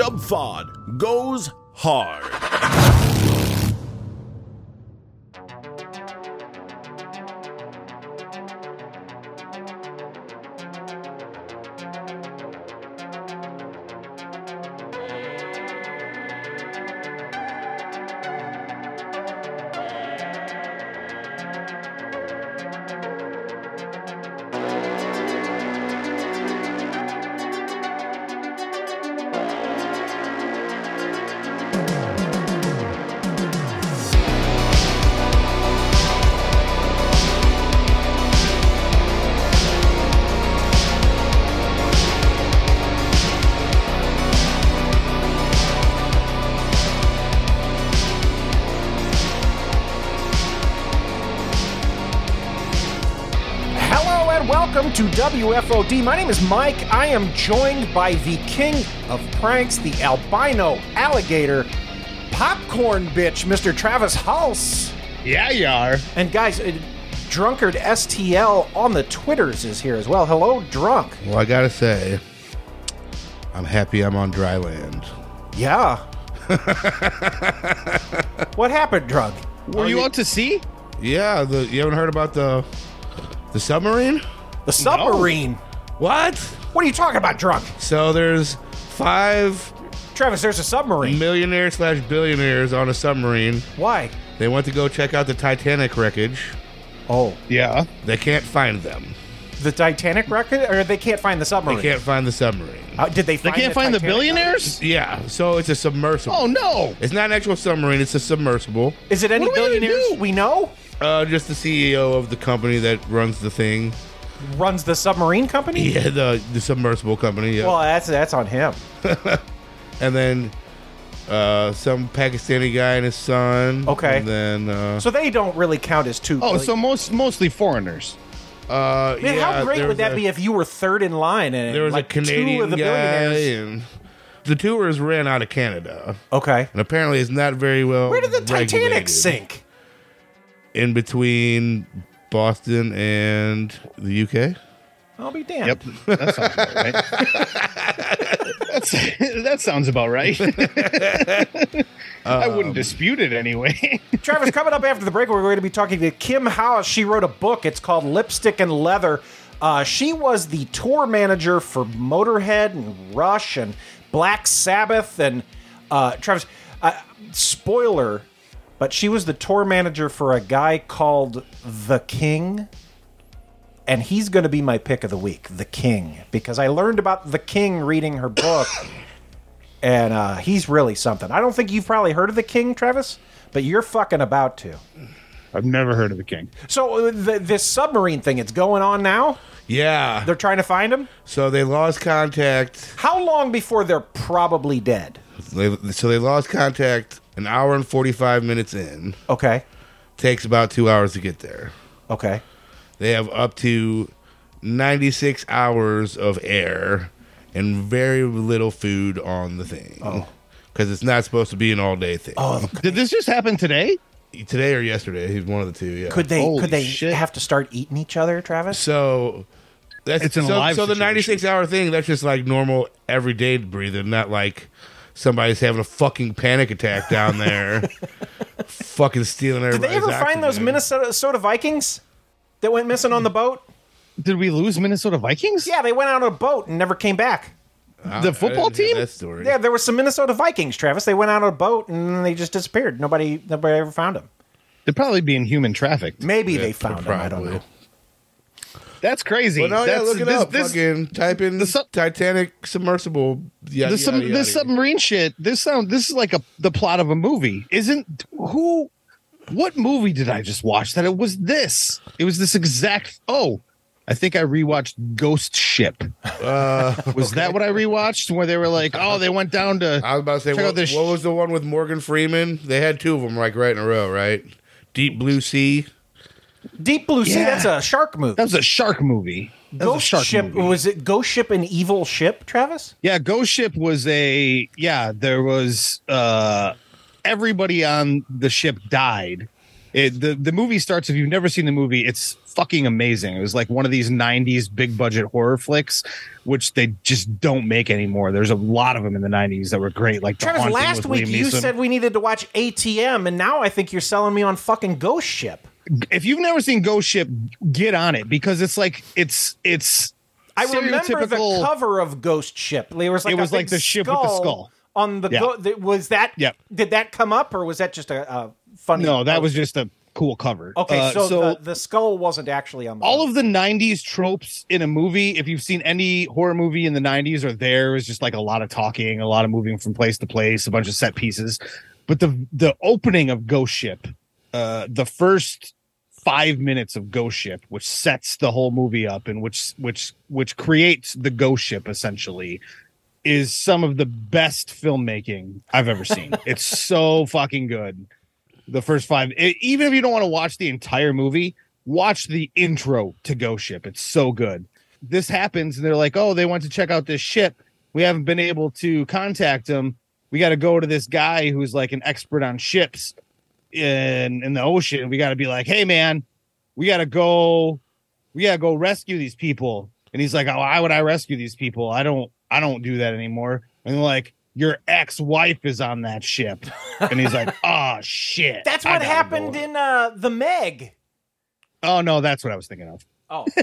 Dubfod goes hard. To WFOD. My name is Mike. I am joined by the king of pranks, the albino alligator popcorn bitch, Mr. Travis Hulse. Yeah, you are. And guys, uh, Drunkard STL on the Twitters is here as well. Hello, drunk. Well, I gotta say, I'm happy I'm on dry land. Yeah. what happened, drunk? Were you out to sea? Yeah, the you haven't heard about the the submarine? The submarine. What? What are you talking about, drunk? So there's five Travis, there's a submarine. millionaires slash billionaires on a submarine. Why? They went to go check out the Titanic wreckage. Oh, Yeah. They can't find them. the Titanic record, or they can't find the submarine. They can't find the submarine. Uh, did they? They Find can't find the Titanic? billionaires? Yeah, so it's a submersible. Oh no. It's not an actual submarine. It's a submersible. Is it any What are we gonna billionaires do? we know? Uh, just the CEO of the company that runs the thing. Runs the submarine company? Yeah, the the submersible company. Yeah. Well, that's that's on him. and then uh, some Pakistani guy and his son. Okay. And then uh, So they don't really count as two. Oh, billion- so most mostly foreigners. uh, Man, yeah, how great would that a- be if you were third in line and There was like a Canadian two of the guy, billionaires? and the tours ran out of Canada, Okay. and apparently it's not very well. Where did the Titanic sink? In between Boston and the UK. I'll be damned. Yep. That sounds about right. That sounds about right. I wouldn't dispute it anyway. Travis, coming up after the break, we're going to be talking to Kim Hawes. She wrote a book. It's called Lipstick and Leather. Uh, she was the tour manager for Motorhead and Rush and Black Sabbath. And uh, Travis, uh, spoiler, but she was the tour manager for a guy called The King. And he's going to be my pick of the week, The King, because I learned about The King reading her book. and uh, he's really something. I don't think you've probably heard of The King, Travis, but you're fucking about to. I've never heard of the king. So uh, the, this submarine thing, it's going on now. Yeah. They're trying to find him. So they lost contact. How long before they're probably dead? They, so they lost contact an hour and forty five minutes in. Okay. Takes about two hours to get there. Okay. They have up to 96 hours of air and very little food on the thing. Oh. Because it's not supposed to be an all day thing. Oh, Did this just happen today? Today or yesterday, he's one of the two. Yeah. could they Holy could they shit. have to start eating each other, Travis? so that's It's an so, alive so the situation. 96 hour thing. That's just like normal everyday breathing, not like somebody's having a fucking panic attack down there, fucking stealing everything. Did everybody's. they ever find those oxygen. Minnesota Vikings that went missing on the boat? Did we lose Minnesota Vikings? Yeah, they went out on a boat and never came back. Uh, I- The football didn't hear team? That story. Yeah, there were some Minnesota Vikings, Travis. They went out on a boat and they just disappeared. Nobody nobody ever found them. They're probably being human trafficked. Maybe Yeah, they found them. I don't probably. know. That's crazy. Well, no, yeah, look it this, up. This, fucking type in the sub- Titanic submersible. Yada, the, sub- yada, yada. this submarine shit. This sound. This is like a the plot of a movie. Isn't who? What movie did I just watch? That it was this. It was this exact. Oh, I think I rewatched Ghost Ship. Uh, Was that what I rewatched? Where they were like, oh, they went down to. I was about to say, what, what was the one with Morgan Freeman? They had two of them, like right in a row, right? Deep Blue Sea. Deep Blue Sea, Yeah. that's a shark movie. That was a shark movie. That was a Ghost shark Ship movie. was it Ghost Ship an evil ship, Travis? Yeah, Ghost Ship was a yeah. There was uh everybody on the ship died. It, the the movie starts. If you've never seen the movie, it's fucking amazing. It was like one of these 90s big budget horror flicks, which they just don't make anymore. There's a lot of them in the 90s that were great. Like Travis, last week you said we needed to watch ATM, and now I think you're selling me on fucking Ghost Ship. If you've never seen Ghost Ship, get on it because it's like it's it's I remember the cover of Ghost Ship. There was like It was like the ship with the skull. on the. Yeah. Go- was that? Yep. Did that come up, or was that just a, a funny? No, that was just a cool cover. okay. Uh, so the, the skull wasn't actually on the. all of the 90s tropes in a movie if you've seen any horror movie in the 90s are there is just like a lot of talking a lot of moving from place to place a bunch of set pieces but the the opening of ghost ship uh the first five minutes of ghost ship which sets the whole movie up and which which which creates the ghost ship essentially is some of the best filmmaking i've ever seen. It's so fucking good. The first five e- even if you don't want to watch the entire movie watch the intro to ghost ship. It's so good. This happens and they're like oh they want to check out this ship. We haven't been able to contact them we got to go to this guy who's like an expert on ships in in the ocean we got to be like hey man we got to go we got to go rescue these people and he's like oh, why would i rescue these people i don't i don't do that anymore and like your ex-wife is on that ship and he's like oh shit That's what happened go." in uh, the Meg. oh no that's what i was thinking of Oh.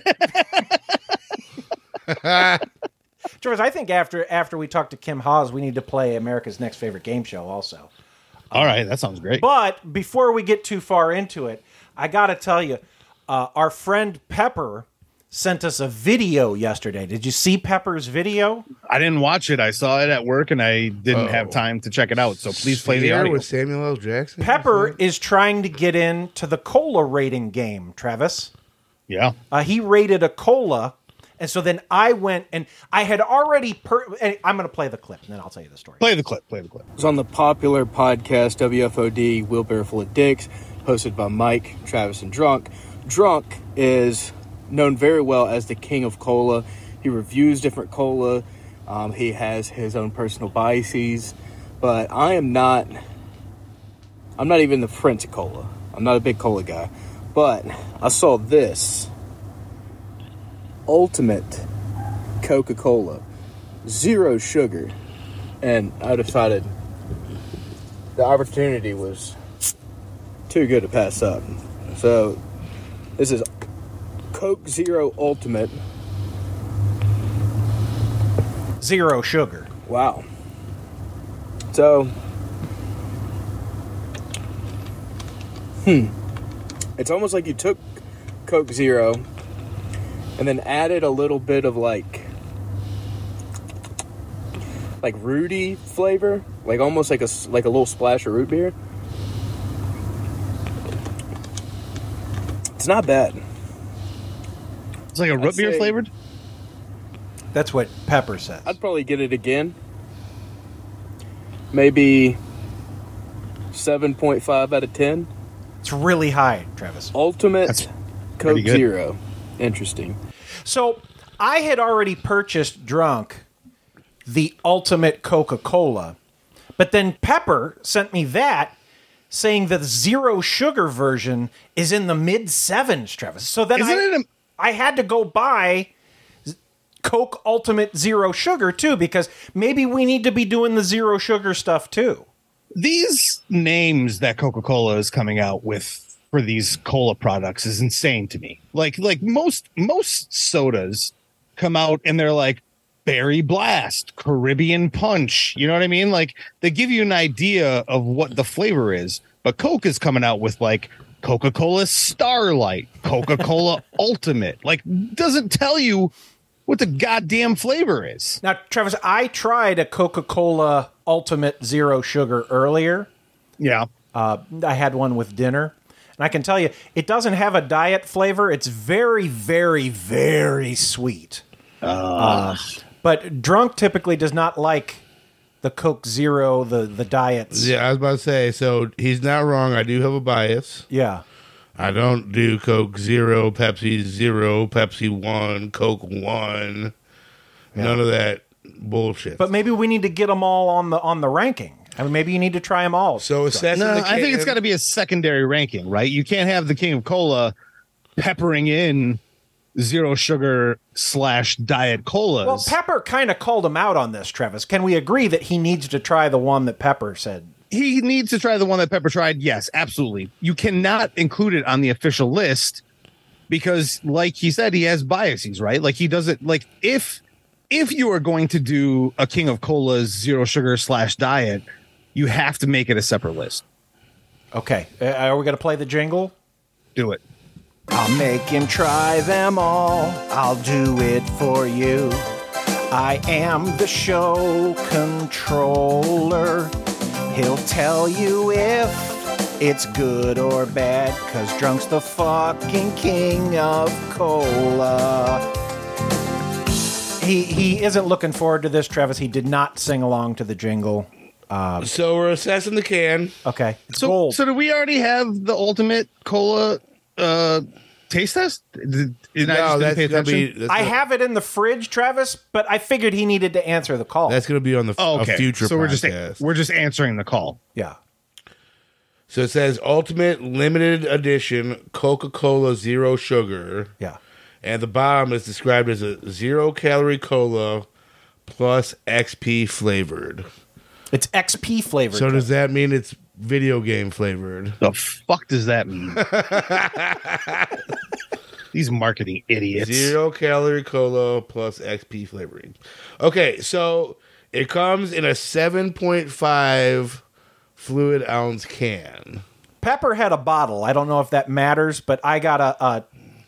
Travis, I think after after we talk to Kim Hawes, we need to play America's Next Favorite Game Show also. All right that sounds great But before we get too far into it, I got to tell you, uh, our friend Pepper sent us a video yesterday. Did you see Pepper's video? I didn't watch it. I saw it at work and I didn't Oh. have time to check it out. So please play the Here audio. with Samuel L. Jackson. Pepper is trying to get into the cola rating game, Travis. yeah. Uh, he rated a cola. And so then I went and I had already. Per- and I'm going to play the clip and then I'll tell you the story. Play the clip. Play the clip. It was on the popular podcast WFOD Wheelbarrow Full of Dicks, hosted by Mike, Travis, and Drunk. Drunk is known very well as the king of cola. He reviews different cola. Um, he has his own personal biases, but I am not. I'm not even the Prince of cola. I'm not a big cola guy, but I saw this ultimate Coca-Cola, zero sugar, and I decided the opportunity was too good to pass up. So this is Coke Zero Ultimate. Zero sugar. Wow. So Hmm. It's almost like you took Coke Zero and then added a little bit of like like rooty flavor, like almost like a s- like a little splash of root beer. It's not bad. It's like a root I'd beer say- flavored. That's what Pepper says. I'd probably get it again. Maybe 7.5 out of 10. It's really high, Travis. Ultimate That's Coke pretty good. Zero. Interesting. So I had already purchased drunk the ultimate Coca Cola, but then Pepper sent me that saying that the zero sugar version is in the mid sevens, Travis. So then Isn't I, it a- I had to go buy Coke Ultimate Zero Sugar too because maybe we need to be doing the zero sugar stuff too. These names that Coca Cola is coming out with for these cola products is insane to me. Like like most most sodas come out and they're like Berry Blast, Caribbean Punch. You know what I mean? Like they give you an idea of what the flavor is. But Coke is coming out with like Coca Cola Starlight, Coca Cola Ultimate. Like doesn't tell you what the goddamn flavor is. Now, Travis, I tried a Coca Cola Ultimate Zero Sugar earlier. Yeah. Uh, I had one with dinner, and I can tell you, it doesn't have a diet flavor. It's very, very, very sweet. Uh, but drunk typically does not like the Coke Zero, the the diets. Yeah, I was about to say. So he's not wrong. I do have a bias. Yeah. I don't do Coke Zero, Pepsi Zero, Pepsi One, Coke One. None of that bullshit. But maybe we need to get them all on the on the ranking. I mean, maybe you need to try them all. so assessing No, the I think it's got to be a secondary ranking, right? You can't have the King of Cola peppering in zero sugar slash diet colas. Well, Pepper kind of called him out on this, Travis. Can we agree that he needs to try the one that Pepper said? he needs to try the one that Pepper tried. Yes, absolutely. You cannot include it on the official list because, like he said, he has biases, right? Like he doesn't like if if you are going to do a King of Colas zero sugar slash diet, you have to make it a separate list. Okay, uh, are we going to play the jingle? Do it. I'll make him try them all. I'll do it for you. I am the show controller. He'll tell you if it's good or bad, cause Drunk's the fucking king of cola. He, he isn't looking forward to this, Travis. He did not sing along to the jingle. So we're assessing the can. Okay, it's So, gold. so do we already have the ultimate cola uh, taste test? Did, did I just No, didn't that's gonna be. That's I gonna, have it in the fridge, Travis, but I figured he needed to answer the call. That's going to be on the Oh, a okay. future. so we're just podcast. we're just answering the call. yeah. So it says Ultimate Limited Edition Coca Cola Zero Sugar. Yeah. And the bottom is described as a zero calorie cola plus XP flavored. It's XP flavored. So does that mean it's video game flavored? The fuck does that mean? These marketing idiots. Zero calorie cola plus XP flavoring. Okay, so it comes in a 7.5 fluid ounce can. Pepper had a bottle. I don't know if that matters, but I got a, a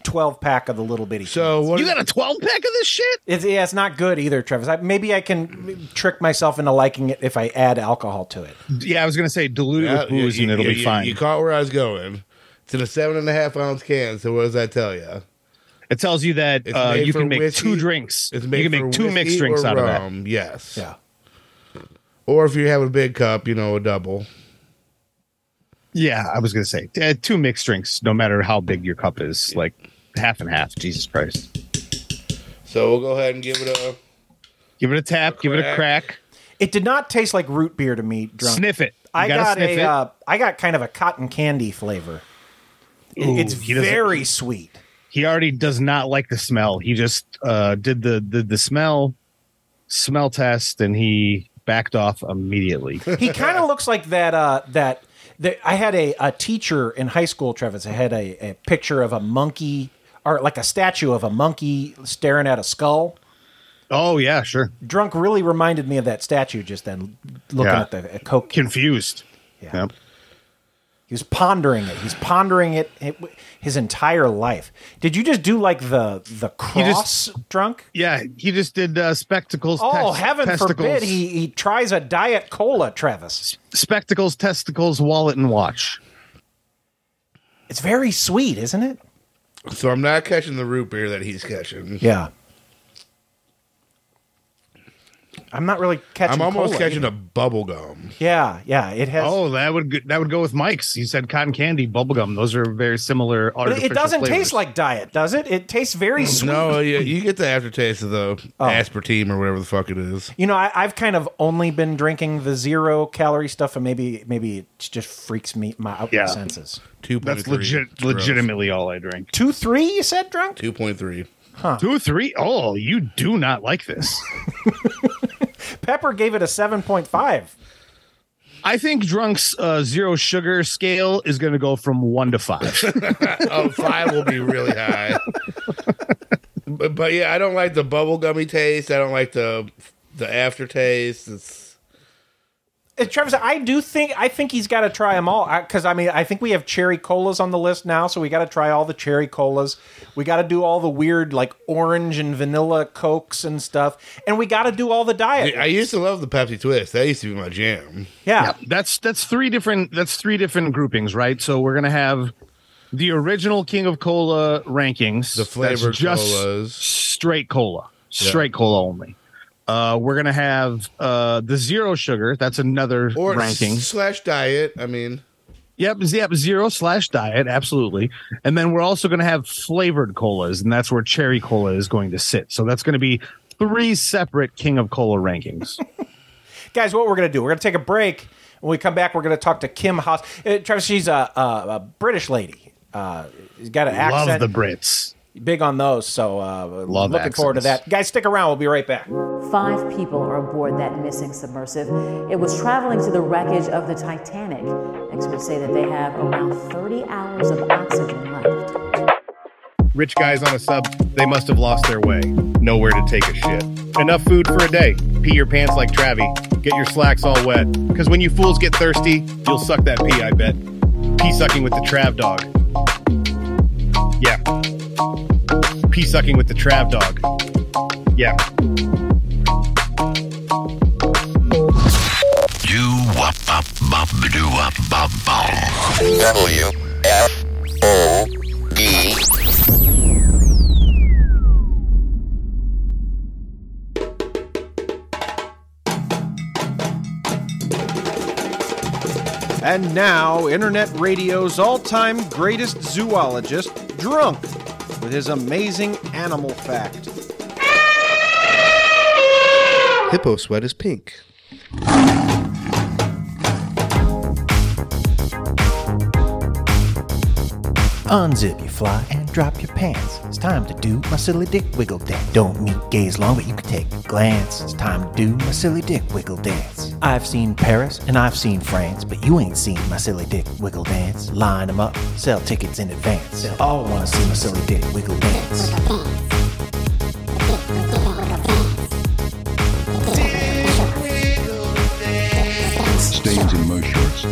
12 pack of the little bitty. So what You got a 12 pack of this shit? it's, yeah, it's not good either, Travis. I, maybe I can trick myself into liking it if I add alcohol to it. Yeah, I was gonna say dilute it with booze and it'll you- be you- fine. You caught where I was going. It's in a seven and a half ounce can. So what does that tell you? it tells you that uh, you can make whiskey. two drinks. It's you made can for make two mixed drinks or out of that. Yes. Yeah. Or if you have a big cup, you know, a double. Yeah, I was gonna say uh, two mixed drinks, no matter how big your cup is, like half and half. Jesus Christ! So we'll go ahead and give it a. Give it a tap, give it a crack. crack, It did not taste like root beer to me. Drunk. sniff it. You I gotta got sniff a. it. Uh, I got kind of a cotton candy flavor. Ooh, it's he very sweet. he already does not like the smell. He just uh, did the, the the smell smell test and he backed off immediately. He kind of looks like that. Uh, that. that I had a, a teacher in high school, Travis. I had a, a picture of a monkey, or like a statue of a monkey staring at a skull. oh yeah, sure. Drunk really reminded me of that statue just then, looking Yeah. at the at Coke. Confused. Yeah. He was pondering it. He's pondering it, it his entire life. Did you just do like the the cross drunk? Yeah, he just did uh, spectacles. Oh, heaven testicles, forbid he he tries a diet cola, Travis. spectacles, testicles, wallet, and watch. It's very sweet, isn't it? So I'm not catching the root beer that he's catching. Yeah. I'm not really catching. I'm almost cola catching either. a bubble gum. Yeah, yeah. It has. Oh, that would go- that would go with Mike's. You said cotton candy, bubblegum. Those are very similar. but it- it doesn't flavors. taste like diet, does it? It tastes very mm. sweet. No, you, you get the aftertaste of the Oh. aspartame or whatever the fuck it is. You know, I, I've kind of only been drinking the zero calorie stuff, and maybe maybe it just freaks me my out Yeah. my senses. Two That's three. legit. Legitimately, all I drink. Two three, you said drunk. Two point three. Two, three. Oh, you do not like this. Pepper gave it a seven point five. I think Drunk's uh, zero sugar scale is going to go from one to five. Oh, five will be really high. but, but yeah, I don't like the bubble gummy taste. I don't like the the aftertaste. It's Travis, I do think I think he's got to try them all because I, mean I think we have cherry colas on the list now, so we got to try all the cherry colas. We got to do all the weird like orange and vanilla cokes and stuff, and we got to do all the diet. I used to love the Pepsi Twist. That used to be my jam. yeah. that's that's three different. That's three different groupings, right? So we're going to have the original King of Cola rankings. The That's flavored just colas. straight cola, straight cola only. Uh, we're gonna have uh, the zero sugar. That's another Or ranking. slash diet. I mean, Yep, yep, zero slash diet, absolutely. And then we're also going to have flavored colas, and that's where cherry cola is going to sit. So that's going to be three separate King of Cola rankings. Guys, what we're going to do, we're going to take a break. When we come back, we're going to talk to Kim Hawes. Uh, Travis, she's a, a, a British lady. Uh, he's got an Love accent. Love the Brits. Big on those. So uh, Love looking forward to that. Guys, stick around. We'll be right back. Five people are aboard that missing submersive. It was traveling to the wreckage of the Titanic. Experts say that they have around 30 hours of oxygen left. Rich guys on a sub, they must have lost their way. Nowhere to take a shit. Enough food for a day. Pee your pants like Travie. Get your slacks all wet. Because when you fools get thirsty, you'll suck that pee, I bet. Pee sucking with the Trav dog. Yeah. Pee sucking with the Trav dog. Yeah. You wop bop bop doo wop bop bop. W F O D. And now, Internet Radio's all time greatest zoologist, Drunk, with his amazing animal fact. Hippo sweat is pink. Unzip your fly and drop your pants. It's time to do my silly dick wiggle dance. Don't need gaze long, but you can take a glance. It's time to do my silly dick wiggle dance. I've seen Paris and I've seen France, but you ain't seen my silly dick wiggle dance. Line them up, sell tickets in advance. They all wanna see my silly dick wiggle dance. Stains in my shorts.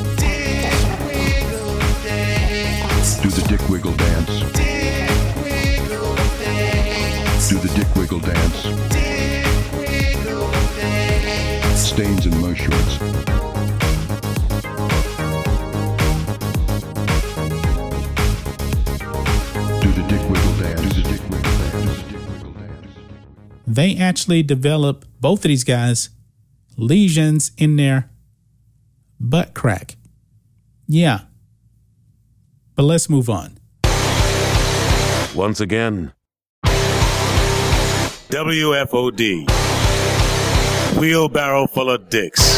Do the dick wiggle dance. Do the dick wiggle dance. Stains in my shorts. Do the dick wiggle dance. Do the dick wiggle dance. Do the dick wiggle dance. they actually develop both of these guys lesions in their butt crack. Yeah. But let's move on. Once again, WFOD. Wheelbarrow full of dicks.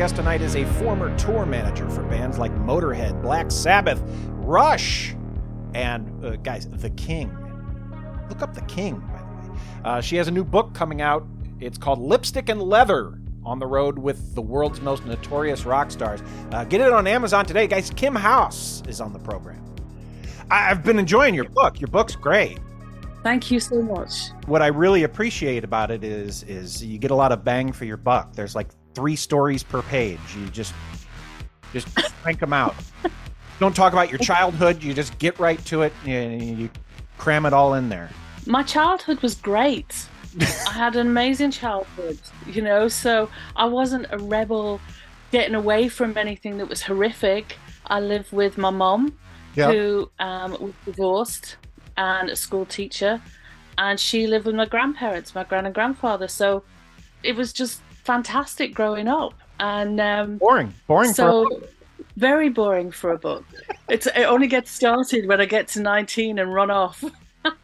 Guest tonight is a former tour manager for bands like Motorhead, Black Sabbath, Rush, and uh, guys, The King. Look up The King, by the way. Uh, she has a new book coming out. It's called Lipstick and Leather on the road with the world's most notorious rock stars. Uh, get it on Amazon today, guys. Kim Hawes is on the program. I- I've been enjoying your book. Your book's great. Thank you so much. What I really appreciate about it is is you get a lot of bang for your buck. There's like three stories per page. You just just crank them out. Don't talk about your childhood. You just get right to it. And you cram it all in there. My childhood was great. I had an amazing childhood, you know, so I wasn't a rebel getting away from anything that was horrific. I lived with my mom, Yeah. who um, was divorced and a school teacher, and she lived with my grandparents, my grand and grandfather. So it was just fantastic growing up. And um, Boring. Boring for a so very boring for a book. It's it only gets started when I get to 19 and run off.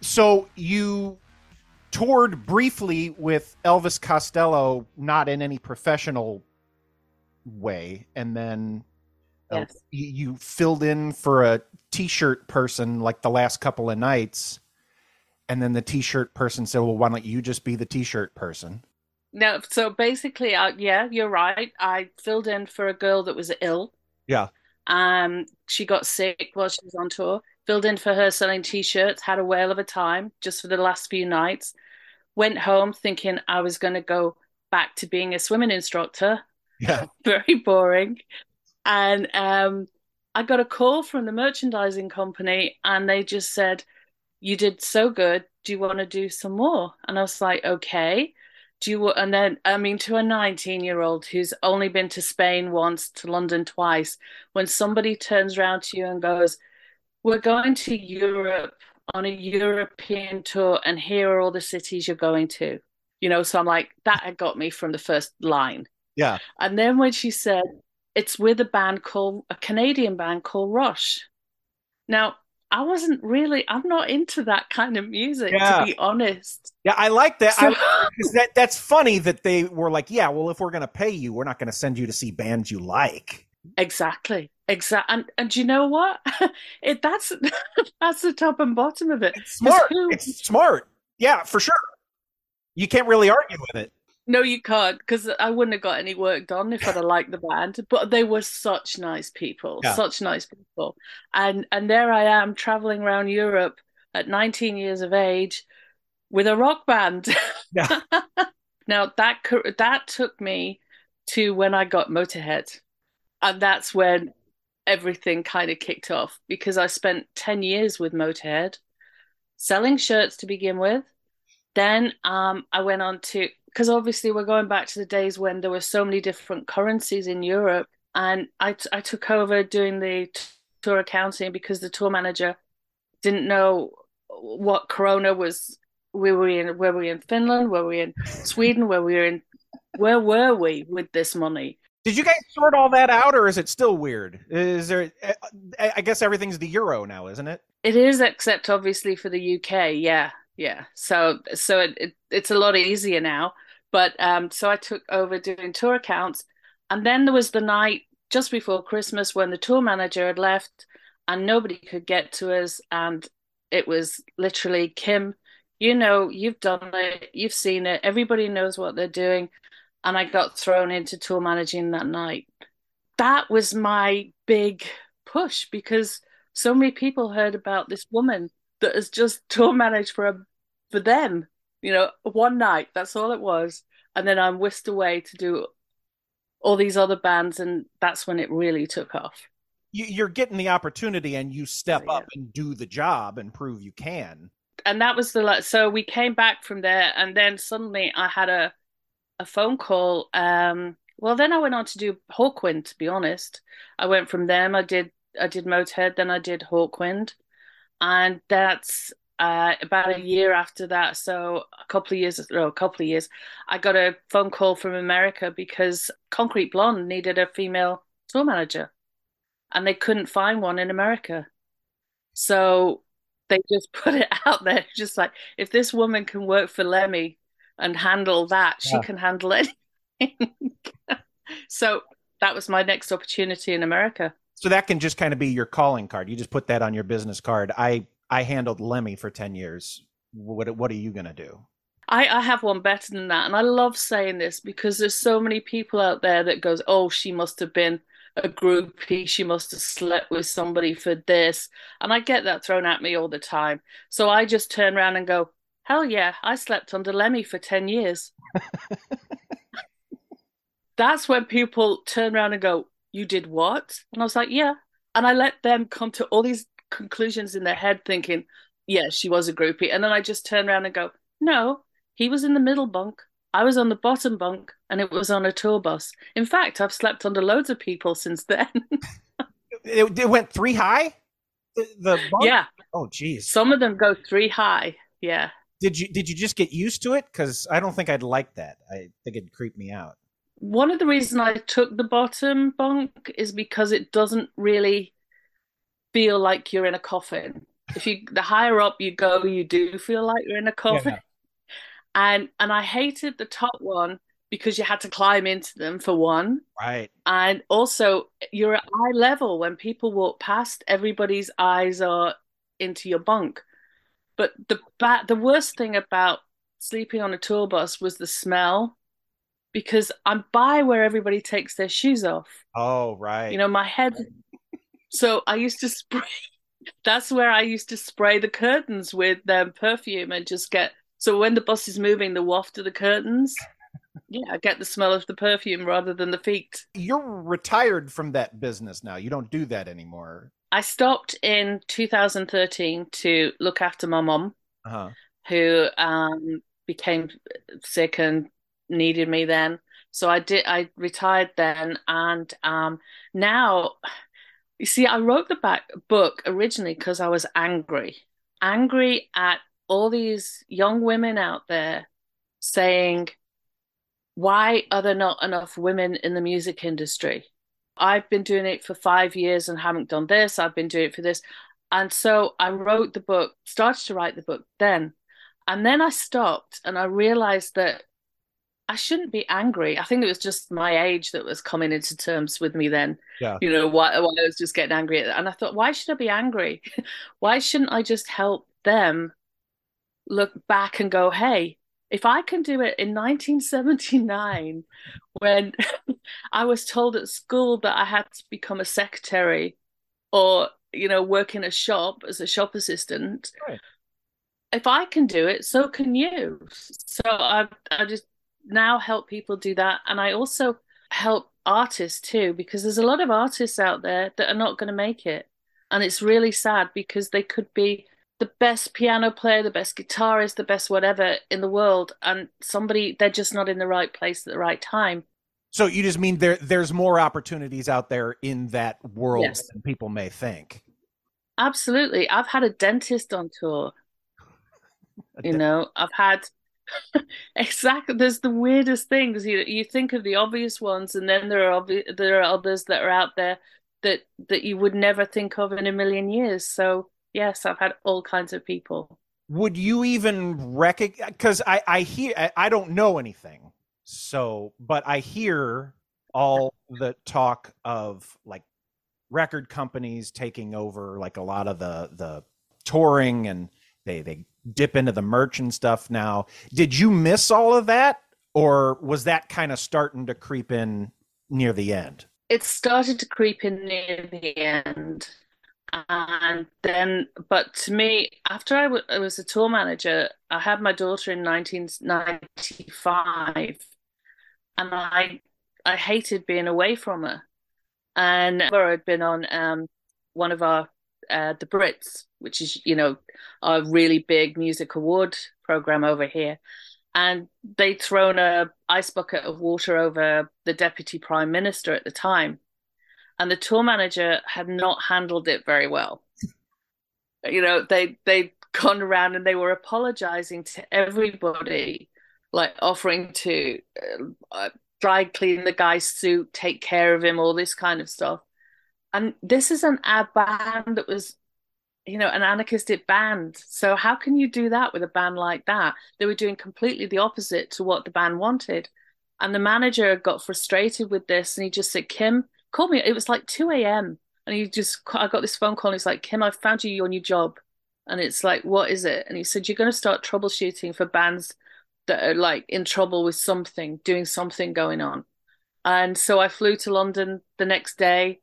So you toured briefly with Elvis Costello, not in any professional way, and then uh, Yes. you, you filled in for a t-shirt person like the last couple of nights, and then the t-shirt person said, "Well, why don't you just be the t-shirt person?" No, so basically, uh, yeah, you're right. I filled in for a girl that was ill. Yeah. Um, she got sick while she was on tour. Filled in for her selling t-shirts. Had a whale of a time just for the last few nights. Went home thinking I was going to go back to being a swimming instructor. Yeah. Very boring. And um, I got a call from the merchandising company, and they just said, "You did so good. Do you want to do some more?" And I was like, "Okay." Do you and then I mean to a 19 year old who's only been to Spain once, to London twice, when somebody turns around to you and goes, We're going to Europe on a European tour, and here are all the cities you're going to. You know, so I'm like, that had got me from the first line. Yeah. And then when she said, It's with a band called a Canadian band called Rush. Now, I wasn't really, I'm not into that kind of music, Yeah. to be honest. Yeah, I like that. So- I, that that's funny that they were like, "Yeah, well, if we're going to pay you, we're not going to send you to see bands you like." Exactly. Exactly. And and you know what? it that's that's the top and bottom of it. 'Cause Smart. who- It's smart. Yeah, for sure. You can't really argue with it. No, you can't, because I wouldn't have got any work done if I'd have liked the band. But they were such nice people, Yeah. such nice people. And and there I am traveling around Europe at 19 years of age with a rock band. Yeah. now that that took me to when I got Motorhead. And that's when everything kind of kicked off because I spent 10 years with Motorhead selling shirts to begin with. Then um, I went on to, because obviously we're going back to the days when there were so many different currencies in Europe. And I, t- I took over doing the tour accounting because the tour manager didn't know what Corona was. We were in, where were we in Finland? Where were we in Sweden? Where we were in, where were we with this money? Did you guys sort all that out, or is it still weird? Is there? I I guess everything's the euro now, isn't it? It is, except obviously for the UK. Yeah, yeah. So, so it, it it's a lot easier now. But um, so I took over doing tour accounts, and then there was the night just before Christmas when the tour manager had left, and nobody could get to us, and it was literally Kim. You know, you've done it, you've seen it. Everybody knows what they're doing, and I got thrown into tour managing that night. That was my big push because so many people heard about this woman that has just tour managed for a, for them. You know, one night. That's all it was, and then I'm whisked away to do all these other bands, and that's when it really took off. You, you're getting the opportunity, and you step up and do the job and prove you can. and that was the like so we came back from there and then suddenly i had a a phone call um well then i went on to do hawkwind to be honest i went from them i did i did motorhead then i did hawkwind and that's uh about a year after that so a couple of years no a couple of years i got a phone call from america because concrete blonde needed a female tour manager and they couldn't find one in america so they just put it out there, just like if this woman can work for Lemmy and handle that, she can handle anything. so that was my next opportunity in America. So that can just kind of be your calling card. You just put that on your business card. I I handled Lemmy for ten years. What what are you gonna do? I, I have one better than that, and I love saying this because there's so many people out there that goes, "Oh, she must have been a groupie. She must have slept with somebody for this," and I get that thrown at me all the time. So I just turn around and go, "Hell yeah, I slept under Lemmy for ten years." That's when people turn around and go, "You did what?" And I was like, "Yeah," and I let them come to all these conclusions in their head, thinking, "Yeah, she was a groupie," and then I just turn around and go, "No." He was in the middle bunk. I was on the bottom bunk, and it was on a tour bus. In fact, I've slept under loads of people since then. It, it went three high. The, the bunk? yeah, Oh, geez. some of them go three high. Yeah. Did you did you just get used to it? Because I don't think I'd like that. I think it'd creep me out. One of the reasons I took the bottom bunk is because it doesn't really feel like you're in a coffin. If you the higher up you go, you do feel like you're in a coffin. and and I hated the top one because you had to climb into them for one, Right. and also you're at eye level when people walk past. Everybody's eyes are into your bunk. But the ba- the worst thing about sleeping on a tour bus was the smell, because I'm by where everybody takes their shoes off. Oh, right. You know, my head. So I used to spray. That's where I used to spray the curtains with um, perfume and just get. So when the bus is moving, the waft of the curtains. Yeah, I get the smell of the perfume rather than the feet. You're retired from that business now. You don't do that anymore. I stopped in 2013 to look after my mom, Uh-huh. who um, became sick and needed me then. So I did. I retired then, and um, now, you see, I wrote the back book originally because I was angry, angry at all these young women out there saying, "Why are there not enough women in the music industry?" I've been doing it for five years and haven't done this. I've been doing it for this. And so I wrote the book, started to write the book then. And then I stopped and I realized that I shouldn't be angry. I think it was just my age that was coming into terms with me then. Yeah. You know, why, why I was just getting angry. And I thought, why should I be angry? why shouldn't I just help them look back and go, hey, if I can do it in 1979, when I was told at school that I had to become a secretary or, you know, work in a shop as a shop assistant, Right. if I can do it, so can you. So I, I just now help people do that. And I also help artists too, because there's a lot of artists out there that are not going to make it. And it's really sad because they could be the best piano player, the best guitarist, the best whatever in the world, and somebody they're just not in the right place at the right time. So you just mean there there's more opportunities out there in that world Yes. than people may think. Absolutely. I've had a dentist on tour. You know, I've had exactly there's the weirdest things. You you think of the obvious ones and then there are obvi- there are others that are out there that that you would never think of in a million years. So, yes, I've had all kinds of people. Would you even recognize? Because I I hear I, I don't know anything, so but I hear all the talk of like record companies taking over like a lot of the the touring and they they dip into the merch and stuff now. Did you miss all of that, or was that kind of starting to creep in near the end? it started to creep in near the end and then but to me after I was a tour manager I had my daughter in 1995 and I I hated being away from her and I had been on um one of our uh the Brits which is you know a really big music award program over here. And they'd thrown a ice bucket of water over the deputy prime minister at the time. And the tour manager had not handled it very well. You know they they'd gone around and they were apologizing to everybody like offering to uh, uh, dry clean the guy's suit take care of him all this kind of stuff. And this is an ad band that was you know, an anarchistic band. So how can you do that with a band like that? They were doing completely the opposite to what the band wanted. And the manager got frustrated with this and he just said, Kim, call me. It was like 2 a.m. And he just, I got this phone call and he's like, Kim, I found you your new job. And it's like, what is it? And he said, you're going to start troubleshooting for bands that are like in trouble with something, doing something going on. And so I flew to London the next day,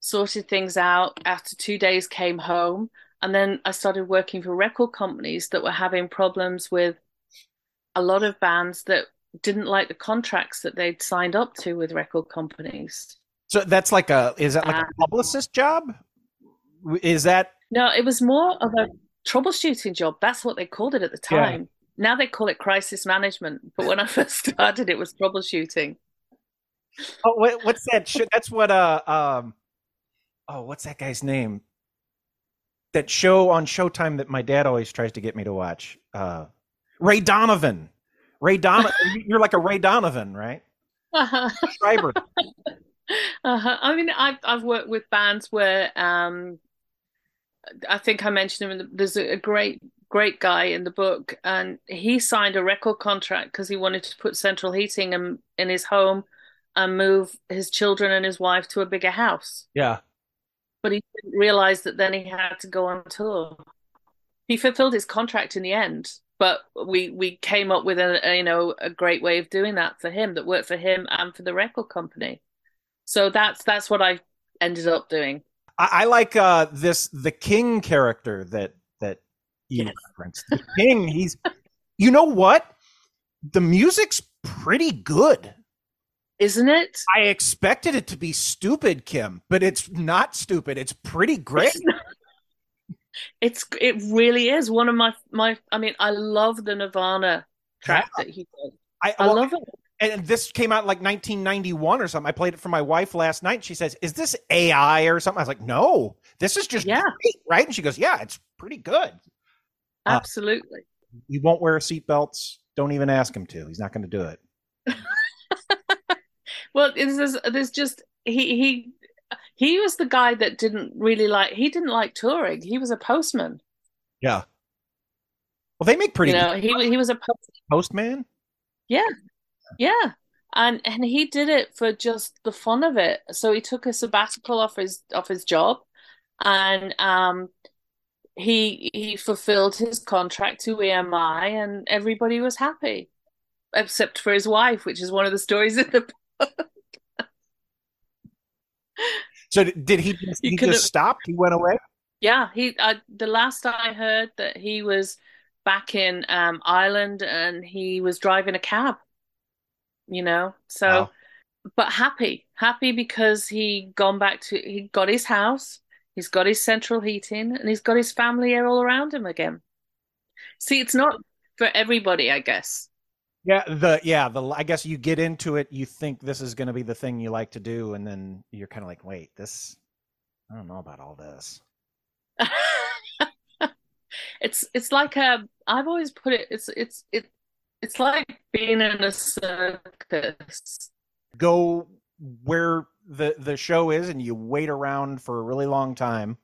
sorted things out. After two days, came home. And then I started working for record companies that were having problems with a lot of bands that didn't like the contracts that they'd signed up to with record companies. So that's like a is that like a publicist job? Is that No, it was more of a troubleshooting job. That's what they called it at the Yeah. time. Now they call it crisis management. But when I first started, it was troubleshooting. oh what, what's that? That's what uh um oh what's that guy's name? That show on Showtime that my dad always tries to get me to watch. Uh Ray Donovan. Ray Donovan. You're like a Ray Donovan, right? Uh-huh. Schreiber. Uh-huh. I mean, I've I've worked with bands where um, I think I mentioned them. There's a, a great great guy in the book, and he signed a record contract because he wanted to put central heating in, in his home and move his children and his wife to a bigger house. Yeah. But he didn't realize that then he had to go on tour. He fulfilled his contract in the end, but we we came up with a, a you know a great way of doing that for him that worked for him and for the record company. So that's that's what I ended up doing. I, I like uh, this the king character that that you Yes. referenced. The king, he's you know what? The music's pretty good. Isn't it? I expected it to be stupid, Kim, but it's not stupid. It's pretty great. It's it really is one of my my. I mean, I love the Nirvana track that he did. I, I well, love it. And this came out like 1991 or something. I played it for my wife last night. She says, "Is this AI or something?" I was like, "No, this is just Yeah. great, right?" And she goes, "Yeah, it's pretty good." Uh, Absolutely. He won't wear seatbelts. Don't even ask him to. He's not going to do it. Well, it's there's, there's just he he he was the guy that didn't really like he didn't like touring. He was a postman. Yeah. Well, they make pretty you know, good he he was a post, postman. yeah, yeah, and and he did it for just the fun of it. So he took a sabbatical off his off his job, and um, he he fulfilled his contract to EMI, and everybody was happy, except for his wife, which is one of the stories in the So did he? Just, he just stopped. He went away. Yeah, he. Uh, the last I heard that he was back in um, Ireland and he was driving a cab. You know, so, Wow. but happy, happy because he gone back to he got his house, he's got his central heating, and he's got his family all around him again. See, it's not for everybody, I guess. Yeah, the yeah the I guess you get into it, you think this is going to be the thing you like to do, and then you're kind of like, wait, this, I don't know about all this. It's it's like a I've always put it it's it's it it's like being in a circus. Go where the the show is, and you wait around for a really long time,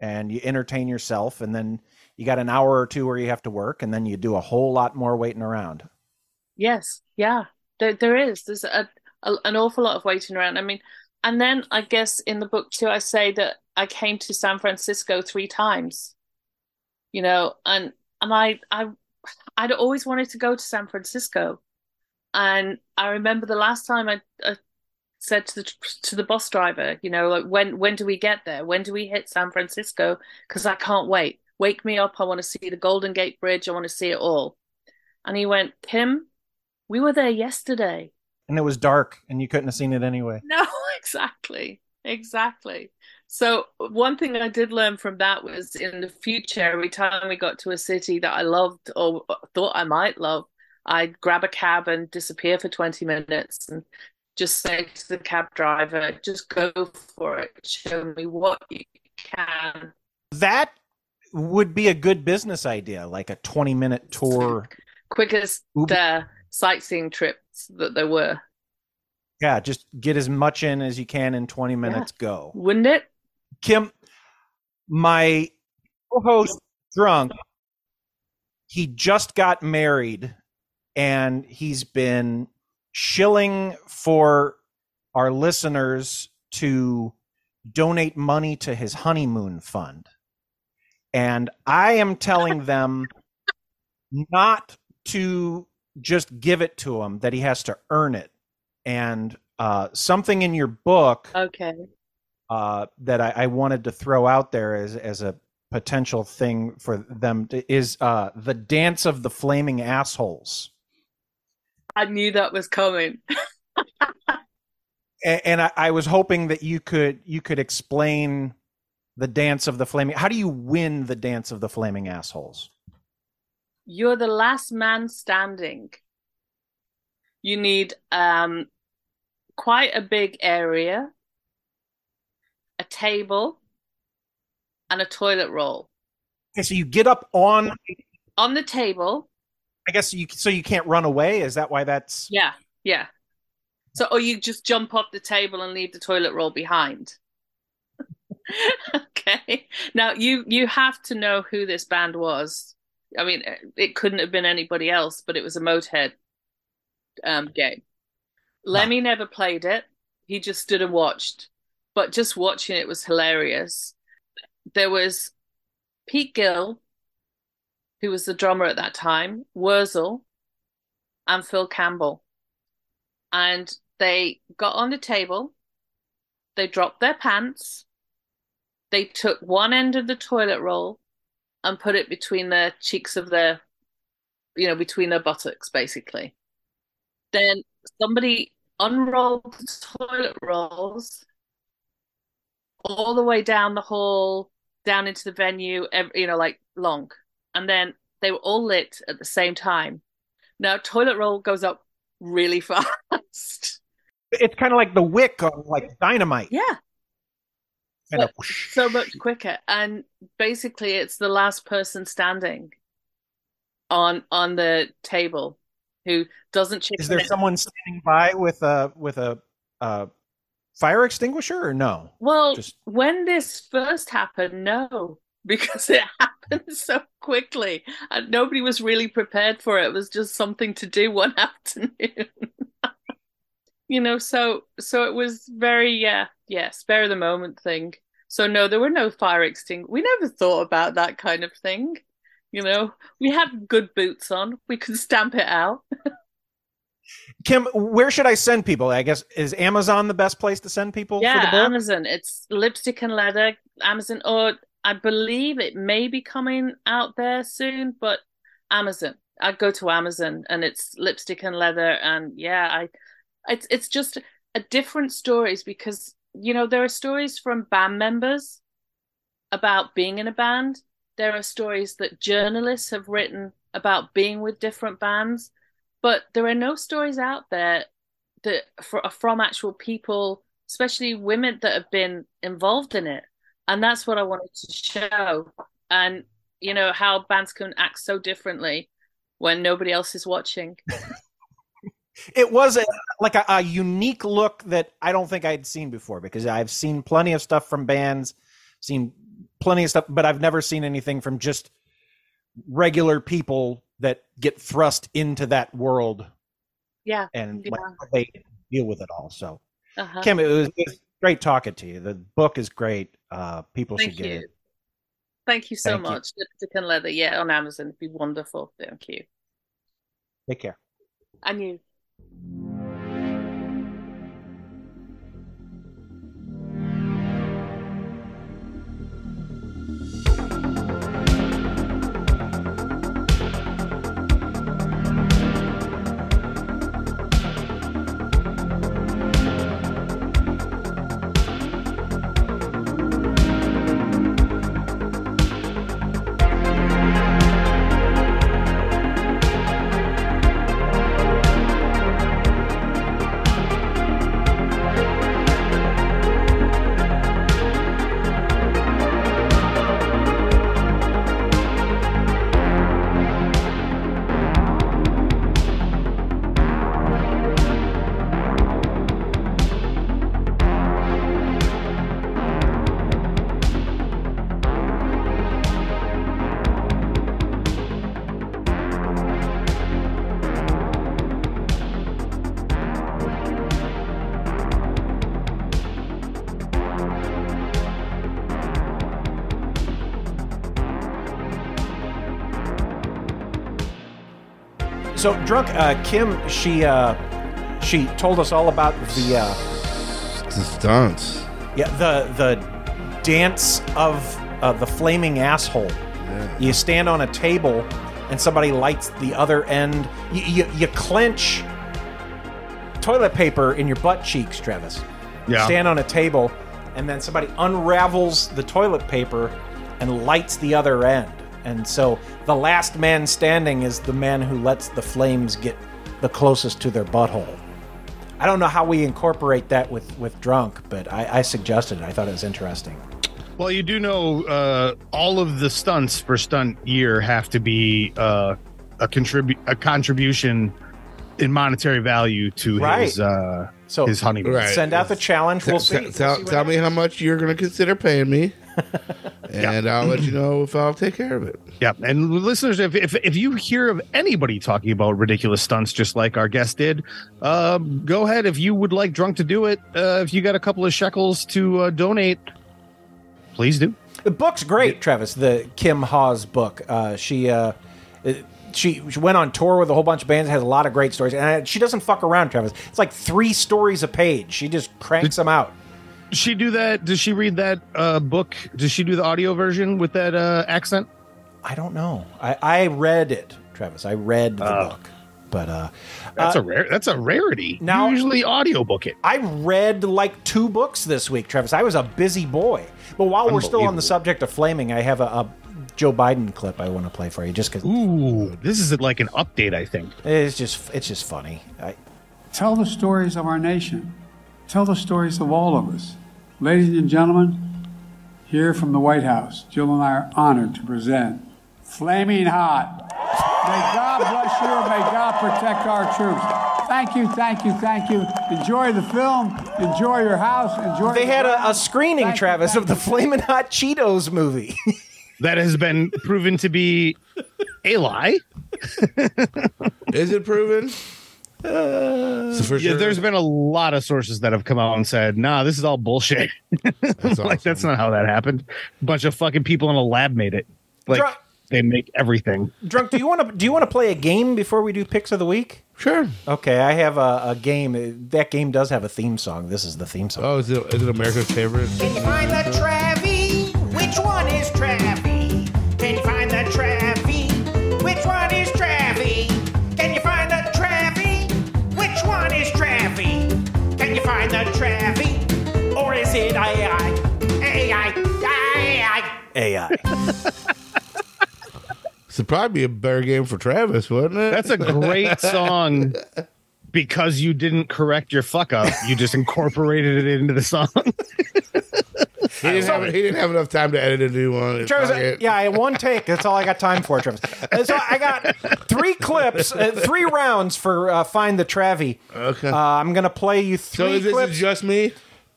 and you entertain yourself, and then you got an hour or two where you have to work, and then you do a whole lot more waiting around. Yes, yeah, there there is. There's a, a an awful lot of waiting around. I mean, and then I guess in the book too, I say that I came to San Francisco three times. You know, and and I I I'd always wanted to go to San Francisco, and I remember the last time I, I said to the to the bus driver, you know, like when when do we get there? When do we hit San Francisco? Because I can't wait. Wake me up. I want to see the Golden Gate Bridge. I want to see it all. And he went, Kim, we were there yesterday. And it was dark, and you couldn't have seen it anyway. No, exactly. Exactly. So one thing I did learn from that was in the future, every time we got to a city that I loved or thought I might love, I'd grab a cab and disappear for 20 minutes and just say to the cab driver, just go for it. Show me what you can. That would be a good business idea, like a 20 minute tour. Quickest uh, sightseeing trips that there were. Yeah, just get as much in as you can in 20 minutes, go. Wouldn't it? Kim, my co-host drunk, he just got married and he's been shilling for our listeners to donate money to his honeymoon fund. And I am telling them not to just give it to him, that he has to earn it. And uh, something in your book Okay. uh, that I, I wanted to throw out there as as a potential thing for them to, is uh, the dance of the flaming assholes. I knew that was coming. And, and I, I was hoping that you could you could explain the dance of the flaming. How do you win the dance of the flaming assholes? You're the last man standing. You need um quite a big area, a table, and a toilet roll. Okay, so you get up on. On the table, I guess you so you can't run away. Is that why that's? yeah, yeah. So or you just jump off the table and leave the toilet roll behind. okay. Now you you have to know who this band was I mean, it couldn't have been anybody else, but it was a Motorhead um, game. Lemmy never played it. He just stood and watched. But just watching it was hilarious. There was Pete Gill, who was the drummer at that time, Wurzel, and Phil Campbell. And they got on the table, they dropped their pants, they took one end of the toilet roll and put it between the cheeks of their, you know, between their buttocks, basically. Then somebody unrolled the toilet rolls all the way down the hall, down into the venue, you know, like long. And then they were all lit at the same time. Now, toilet roll goes up really fast. It's kind of like the wick on like dynamite. Yeah. But so much quicker. And basically, it's the last person standing on on the table who doesn't Is there someone standing by with a with a uh, fire extinguisher or no? Well, Just- when this first happened, no, because it happened so quickly and nobody was really prepared for it. It was just something to do one afternoon. you know, so so it was very yeah, yeah, spare of the moment thing. So no, there were no fire extinguishers. We never thought about that kind of thing. You know, we had good boots on. We could stamp it out. Kim, where should I send people? I guess is Amazon the best place to send people for the Yeah, book? Amazon. It's lipstick and leather. Amazon, or I believe it may be coming out there soon, but Amazon. I go to Amazon and it's lipstick and leather, and yeah, I, it's it's just a different stories because you know there are stories from band members about being in a band. There are stories that journalists have written about being with different bands, but there are no stories out there that for, from actual people, especially women that have been involved in it. And that's what I wanted to show. And, you know, how bands can act so differently when nobody else is watching. It was a, like a, a unique look that I don't think I'd seen before because I've seen plenty of stuff from bands, seen plenty of stuff, but I've never seen anything from just regular people that get thrust into that world Yeah. and yeah. like, they deal with it all. So, Uh-huh. Kim, it was, it was great talking to you. The book is great. Uh, people Thank should get you. it. Thank you so Thank you. much. Lipstick and leather, yeah, on Amazon. It'd be wonderful. Thank you. Take care. And you thank you So drunk, uh, Kim, she uh, she told us all about the uh, The stunts. yeah the the dance of uh, the flaming asshole. You stand on a table, and somebody lights the other end. You, you you clench toilet paper in your butt cheeks, Travis. Yeah. Stand on a table, and then somebody unravels the toilet paper and lights the other end. And so the last man standing is the man who lets the flames get the closest to their butthole. I don't know how we incorporate that with, with drunk, but I, I suggested it. I thought it was interesting. Well, you do know uh, all of the stunts for stunt year have to be uh, a contribute a contribution in monetary value to Right. his uh, So his honeymoon. Right. Send out the challenge. We'll Tell- see. Tell, We'll see what tell me how much you're going to consider paying me. And I'll let you know if I'll take care of it. Yeah, and listeners, if, if if you hear of anybody talking about ridiculous stunts, just like our guest did, uh, go ahead. If you would like drunk to do it, uh, if you got a couple of shekels to uh, donate, please do. The book's great, Travis. The Kim Hawes book. Uh, she uh, it- she she went on tour with a whole bunch of bands. Has a lot of great stories, and uh, she doesn't fuck around, Travis. It's like three stories a page. She just cranks them out. Does she do that? Does she read that uh, book? Does she do the audio version with that uh, accent? I don't know. I, I read it, Travis. I read the book, but uh, That's uh, a rare. That's a rarity. now- you usually audiobook it. I read like two books this week, Travis. I was a busy boy. But while we're still on the subject of flaming, I have a, a Joe Biden clip I want to play for you, just because Ooh, this is like an update. I think. it's just it's just funny. I, Tell the stories of our nation. Tell the stories of all of us. Ladies and gentlemen, here from the White House, Jill and I are honored to present Flaming Hot. May God bless you and may God protect our troops. Thank you, thank you, thank you. Enjoy the film. Enjoy your house. Enjoy. they the had a, a screening, Thank Travis, thank of the you. Flamin' Hot Cheetos movie. That has been proven to be a lie. Is it proven? So uh, for Yeah, sure. there's been a lot of sources that have come out and said, "Nah, this is all bullshit." That's like that's not how that happened. A bunch of fucking people in a lab made it. Like Dr- they make everything. Drunk, do you want to do you want to play a game before we do picks of the week? Sure. Okay, I have a, a game. That game does have a theme song. This is the theme song. Oh, is it, is it America's favorite? Can you find the Travy? Which one is Travy? Find the Travy? Or is it AI? AI? AI? AI. This would probably be a better game for Travis, wouldn't it? That's a great song because you didn't correct your fuck up. You just incorporated it into the song. he, didn't have, he didn't have enough time to edit a new one. Travis, yeah, I had one take. That's all I got time for, Travis. Uh, So I got three clips, uh, three rounds for uh, Find the Travy. Okay. Uh, I'm going to play you So three is this clips. just me?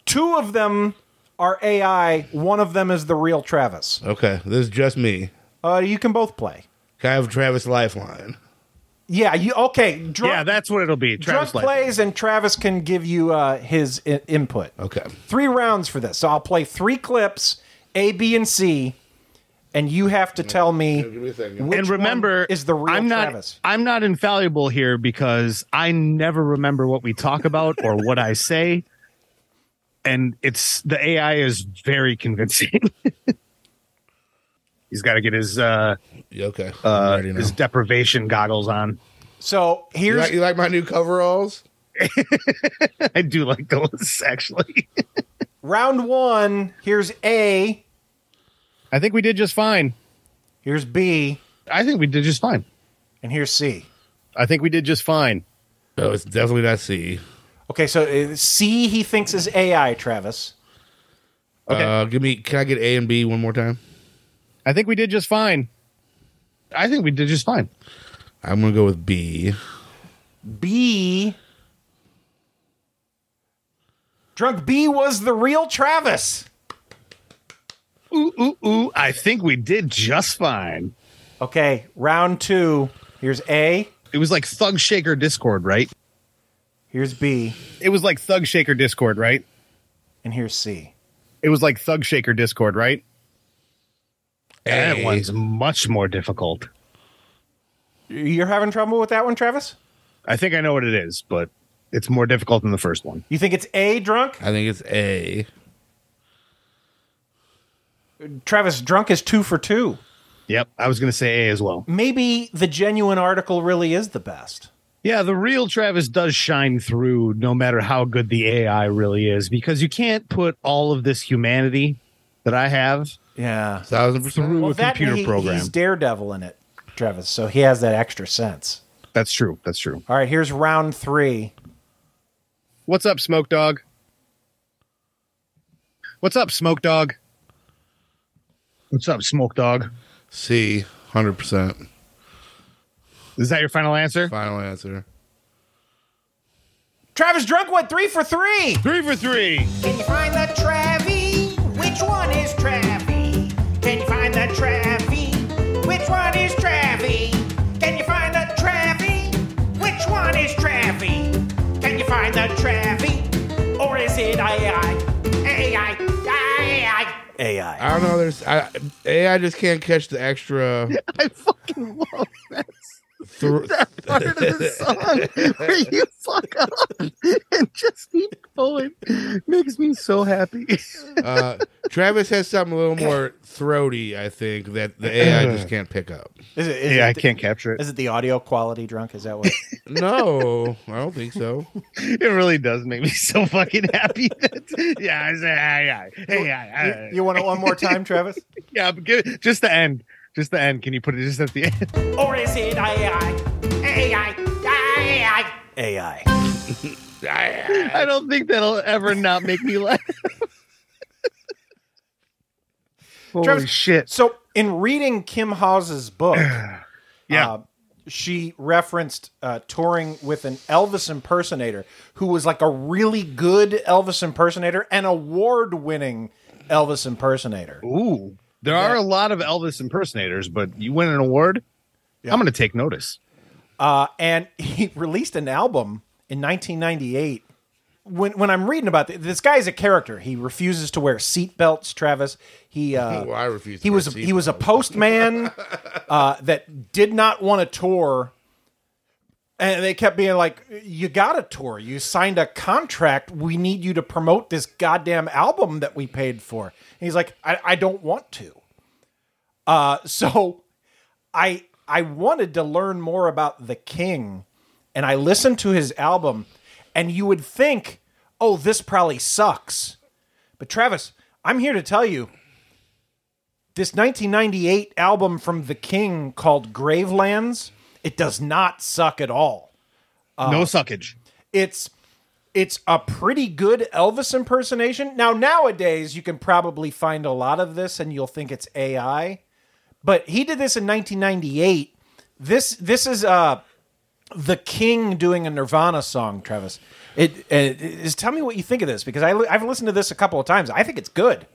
Two of them are AI. One of them is the real Travis. Okay, this is just me. Uh, you can both play. Can I have Travis Lifeline? Yeah, you okay? Drunk, yeah, that's what it'll be. Travis Light. plays, and Travis can give you uh, his I- input. Okay. Three rounds for this. So I'll play three clips, A, B, and C, and you have to tell me. Give me a second. Which and remember, one is the real I'm not, Travis? I'm not infallible here because I never remember what we talk about or what I say, and it's the AI is very convincing. He's got to get his uh, Yeah, okay. Uh, his deprivation goggles on. So You here's like, you like my new coveralls? I do like those actually. round one. Here's A. I think we did just fine. Here's B, I think we did just fine. and here's C. I think we did just fine. No, it's definitely not C. Okay, so uh, C he thinks is AI, Travis. Okay. Uh, give me. Can I get A and B one more time? I think we did just fine. I think we did just fine. I'm gonna go with B. B. Drunk B was the real Travis. Ooh, ooh, ooh. I think we did just fine. Okay, round two. Here's A. It was like Thug Shaker Discord, right? Here's B, It was like Thug Shaker Discord, right? and here's C. It was like Thug Shaker Discord, right? That A. one's much more difficult. You're having trouble with that one, Travis? I think I know what it is, but it's more difficult than the first one. You think it's A, drunk? I think it's A. Travis, drunk is two for two. Yep, I was going to say A as well. Maybe the genuine article really is the best. Yeah, the real Travis does shine through no matter how good the AI really is because you can't put all of this humanity that I have Yeah. Thousand percent. through a that computer he- program. He's Daredevil in it, Travis, so he has that extra sense. That's true. That's true. All right, here's round three. What's up, Smoke Dog? What's up, Smoke Dog? What's up, Smoke Dog? C. Hundred percent. Is that your final answer? Final answer. Travis Drunk went three for three. Three for three. Can you find the Travy? Which one is Travy? one is Travy? Can you find the Travy? Which one is Travy? Can you find the Travy? Or is it AI? AI? AI? AI. I don't know. There's I, AI just can't catch the extra. I fucking love this. Thr- that part of the song where you fuck up and just keep going makes me so happy. uh, Travis has something a little more throaty, I think, that the AI just can't pick up. Is it? Is Yeah, it I the- can't capture it. Is it the audio quality drunk? Is that what? No, I don't think so. It really does make me so fucking happy. That, yeah, I say, yeah, yeah, hey, yeah, you, you want it one more time, Travis? yeah, but give it, just the end, just the end. Can you put it just at the end? Or is it AI? AI, AI. AI. I don't think that'll ever not make me laugh. Holy Travis, shit! So, in reading Kim Hawes's book, Yeah. uh, she referenced uh, touring with an Elvis impersonator who was like a really good Elvis impersonator, an award-winning Elvis impersonator. Ooh, there are a lot of Elvis impersonators, but you win an award. I'm going to take notice. Uh, and he released an album in 1998. When when I'm reading about this, this guy is a character. He refuses to wear seatbelts. Travis. He uh, Oh, I refuse to He wear was he was a postman uh, that did not want to tour, and they kept being like, "You got a tour. You signed a contract. We need you to promote this goddamn album that we paid for." He's like, "I, I don't want to." Uh, so I I wanted to learn more about the King, and I listened to his album, and you would think, "Oh, this probably sucks," but Travis, I'm here to tell you, this 1998 album from the King called Gravelands, it does not suck at all. no suckage. It's it's a pretty good Elvis impersonation. Now nowadays you can probably find a lot of this and you'll think it's AI. But he did this in 1998. This this is uh the King doing a Nirvana song, Travis. It, it is tell me what you think of this because I I've listened to this a couple of times. I think it's good.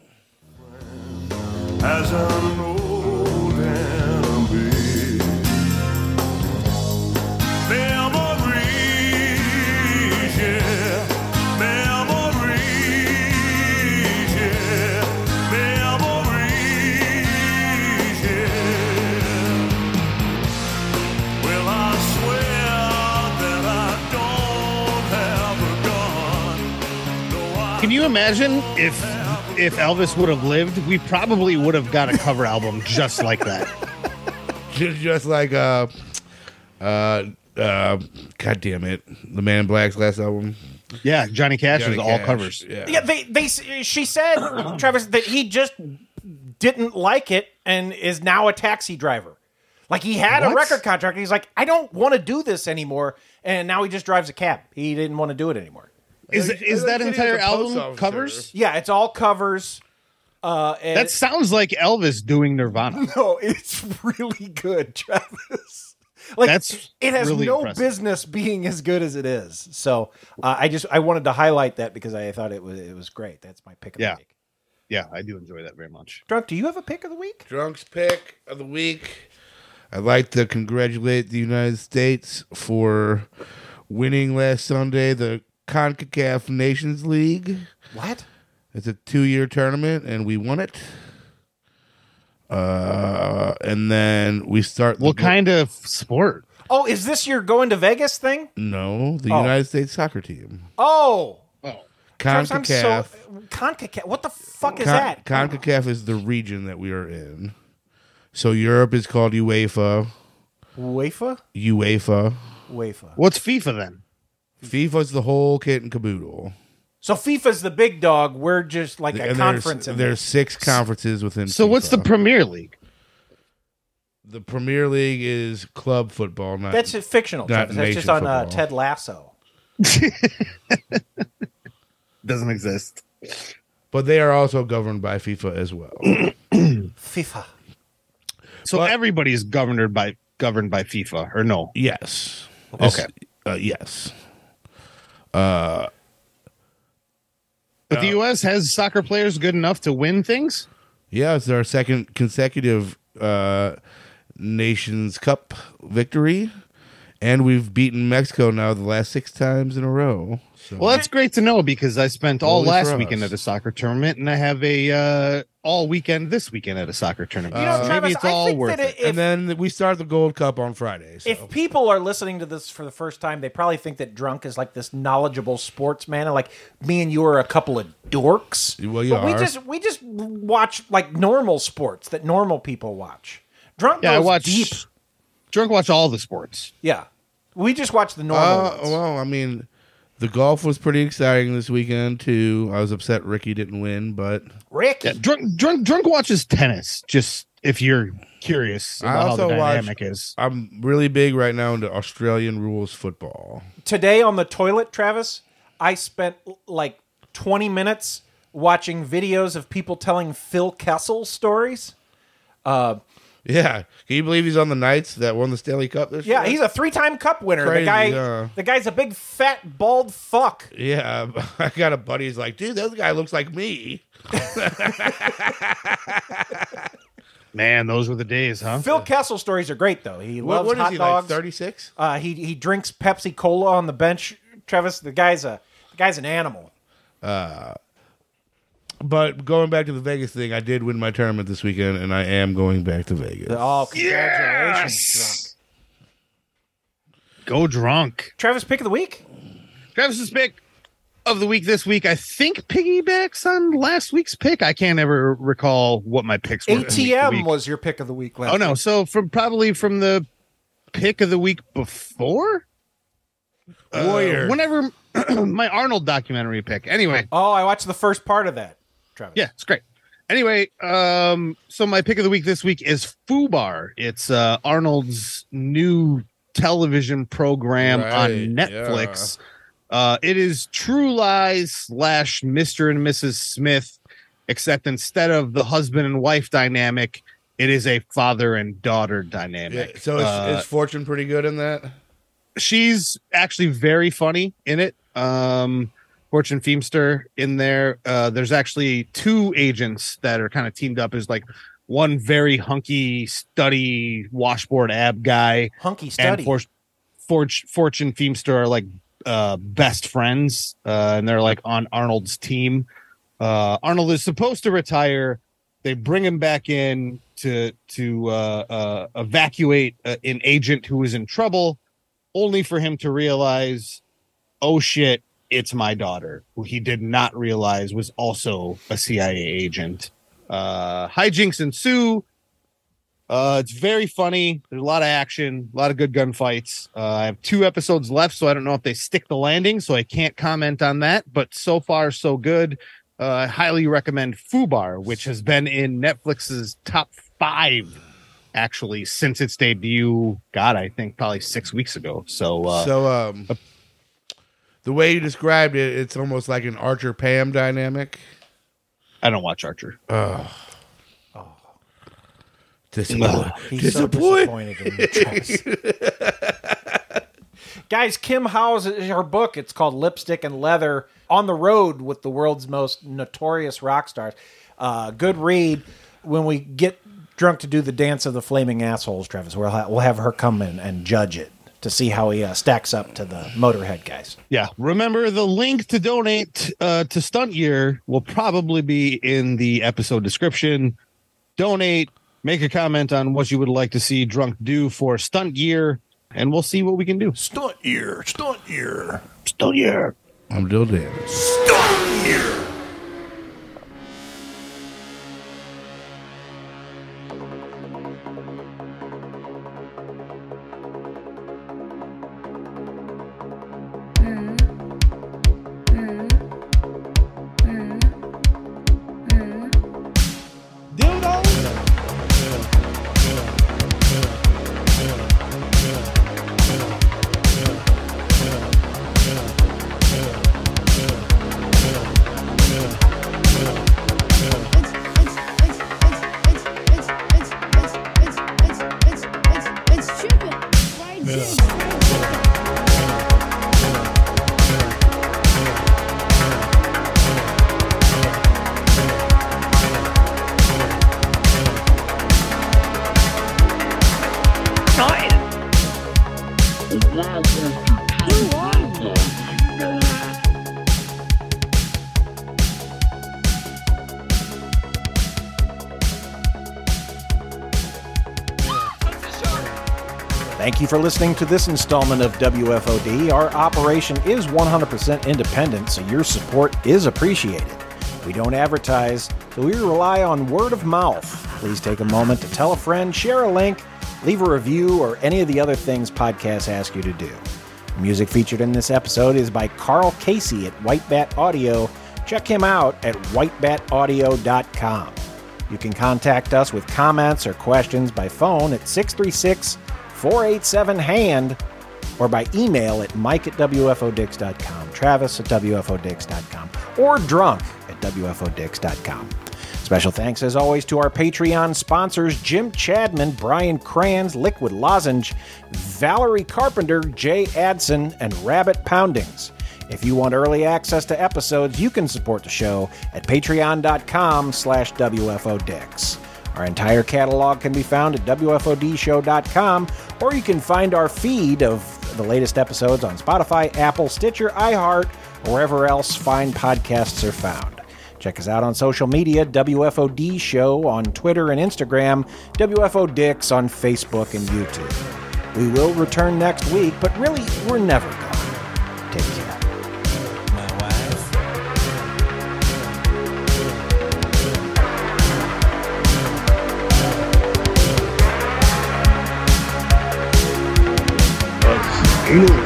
Can you imagine if if Elvis would have lived? We probably would have got a cover album just like that. just, just like uh uh uh god damn it the man in black's last album Yeah, Johnny Cash Johnny was all Cash, covers. yeah, Yeah, they they she said Travis that he just didn't like it and is now a taxi driver. Like he had a record contract and he's like I don't want to do this anymore and now he just drives a cab. He didn't want to do it anymore. Is is that entire album covers? Yeah, it's all covers. Uh and That sounds like Elvis doing Nirvana. No, it's really good, Travis. Like That's it has really no impressive. business being as good as it is. So uh, I just I wanted to highlight that because I thought it was it was great. That's my pick of Yeah. the week. Yeah, I do enjoy that very much. Drunk, do you have a pick of the week? drunk's pick of the week i'd like to congratulate the united states for winning last sunday the concacaf nations league What? it's a two-year tournament and we won it uh and then we start the What kind of sport? Oh, is this your going to Vegas thing? no the Oh. united states soccer team Oh. Travis, I'm CONCACAF. so CONCACAF. What the fuck is Con- that? CONCACAF is the region that we are in. So Europe is called UEFA. UEFA? UEFA. UEFA. What's FIFA then? FIFA's the whole kit and caboodle. So FIFA's the big dog. We're just like a And conference. There's, in there's six conferences within. So what's the FIFA. Premier League? The Premier League is club football. Not, That's fictional. not Travis. That's just nation on uh, football. Ted Lasso. Doesn't exist. But they are also governed by FIFA as well. FIFA. So everybody's governed by governed by FIFA, or no? yes. Okay. Uh, yes. Uh, But the U.S. has soccer players good enough to win things. Yeah, it's our second consecutive uh, Nations Cup victory, and we've beaten Mexico now the last six times in a row. Well, that's great to know because I spent all Only last weekend at a soccer tournament, and I have a uh, all weekend this weekend at a soccer tournament. You know, So Travis, maybe it's I all think worth that it. if- and then we start the Gold Cup on Friday. So. If people are listening to this for the first time, they probably think that drunk is like this knowledgeable sportsman, and like me and you are a couple of dorks. Well, you but we just we just watch like normal sports that normal people watch. Drunk Yeah, I watch deep. drunk watch all the sports. Yeah, we just watch the normal. Uh, ones. well, I mean, the golf was pretty exciting this weekend too. I was upset Ricky didn't win, but Ricky, Yeah, drunk drunk drunk watches tennis. Just if you're curious I about how also the watch. dynamic is. I'm really big right now into Australian rules football. Today on the toilet, Travis, I spent like twenty minutes watching videos of people telling Phil Kessel stories. Uh, Yeah, can you believe he's on the Knights that won the Stanley Cup this Yeah, year? he's a three-time Cup winner. Crazy, the guy, yeah. the guy's a big fat bald fuck. Yeah, I got a buddy who's like, dude, that guy looks like me. Man, those were the days, huh? Phil Kessel stories are great though. He What- loves what is hot he, like, dogs. 36? Uh, he he drinks Pepsi Cola on the bench. Travis, the guy's a the guy's an animal. Uh, but going back to the Vegas thing, I did win my tournament this weekend, and I am going back to Vegas. Oh, congratulations, Go drunk. drunk. Travis pick of the week. Travis's pick of the week this week, I think piggybacks on last week's pick. I can't ever recall what my picks were. ATM was your pick of the week last. Oh no, week. so from probably from the pick of the week before? Uh, Warrior. whenever my Arnold documentary pick. Anyway. Oh, I watched the first part of that. Travis. Yeah, it's great. Anyway, um, so my pick of the week this week is Fubar. It's uh Arnold's new television program Right, on Netflix. Uh, it is True Lies slash Mr. and Mrs. Smith, except instead of the husband and wife dynamic, it is a father and daughter Yeah, dynamic. so is, Uh, is Fortune pretty good in that? she's actually very funny in it. Um, Fortune Feemster in there. Uh, there's actually two agents that are kind of teamed up as like one very hunky, study washboard ab guy, Hunky and study. For- For- Fortune Feemster are like uh, best friends, uh, and they're like on Arnold's team. Uh, Arnold is supposed to retire. They bring him back in to to uh, uh, evacuate uh, an agent who is in trouble, only for him to realize, oh shit, it's my daughter, who he did not realize was also a CIA agent. Uh, hijinks ensue. Uh, it's very funny. There's a lot of action, a lot of good gunfights. Uh, I have two episodes left, so I don't know if they stick the landing, so I can't comment on that. But so far, so good. Uh, I highly recommend Fubar, which has been in Netflix's top five actually since its debut. God, I think probably six weeks ago. So, uh, so um, the way you described it, it's almost like an Archer Pam dynamic. I don't watch Archer. Oh. Disappointed. He's so disappointed in. Guys, Kim Hawes her book. It's called Lipstick and Leather on the Road with the World's Most Notorious Rock Stars. Uh, good read. When we get drunk to do the dance of the flaming assholes, Travis, we'll, ha- we'll have her come in and judge it to see how he uh, stacks up to the Motorhead guys. Yeah. Remember the link to donate uh, to Stunt Year will probably be in the episode description. Donate, make a comment on what you would like to see Drunk do for Stunt Year, and we'll see what we can do. Stunt Year, Stunt Year, Stunt Year. I'm Dill Dan. Stunt Year. You for listening to this installment of WFOD. Our operation is 100% independent, so your support is appreciated. We don't advertise, so we rely on word of mouth. Please take a moment to tell a friend, share a link, leave a review, or any of the other things podcasts ask you to do. Music featured in this episode is by Carl Casey at White Bat Audio. Check him out at whitebataudio.com. You can contact us with comments or questions by phone at 636 487 HAND or by email at mike at wfodix.com, travis at wfodix.com, or drunk at wfodix.com. Special thanks, as always, to our Patreon sponsors Jim Chadman, Brian Crans, Liquid Lozenge, Valerie Carpenter, Jay Adson, and Rabbit Poundings. If you want early access to episodes, you can support the show at patreon.com slash wfodix. Our entire catalog can be found at wfodshow.com, or you can find our feed of the latest episodes on Spotify, Apple, Stitcher, iHeart, or wherever else fine podcasts are found. Check us out on social media, WFOD Show on Twitter and Instagram, WFO Dix on Facebook and YouTube. We will return next week, but really, we're never Anal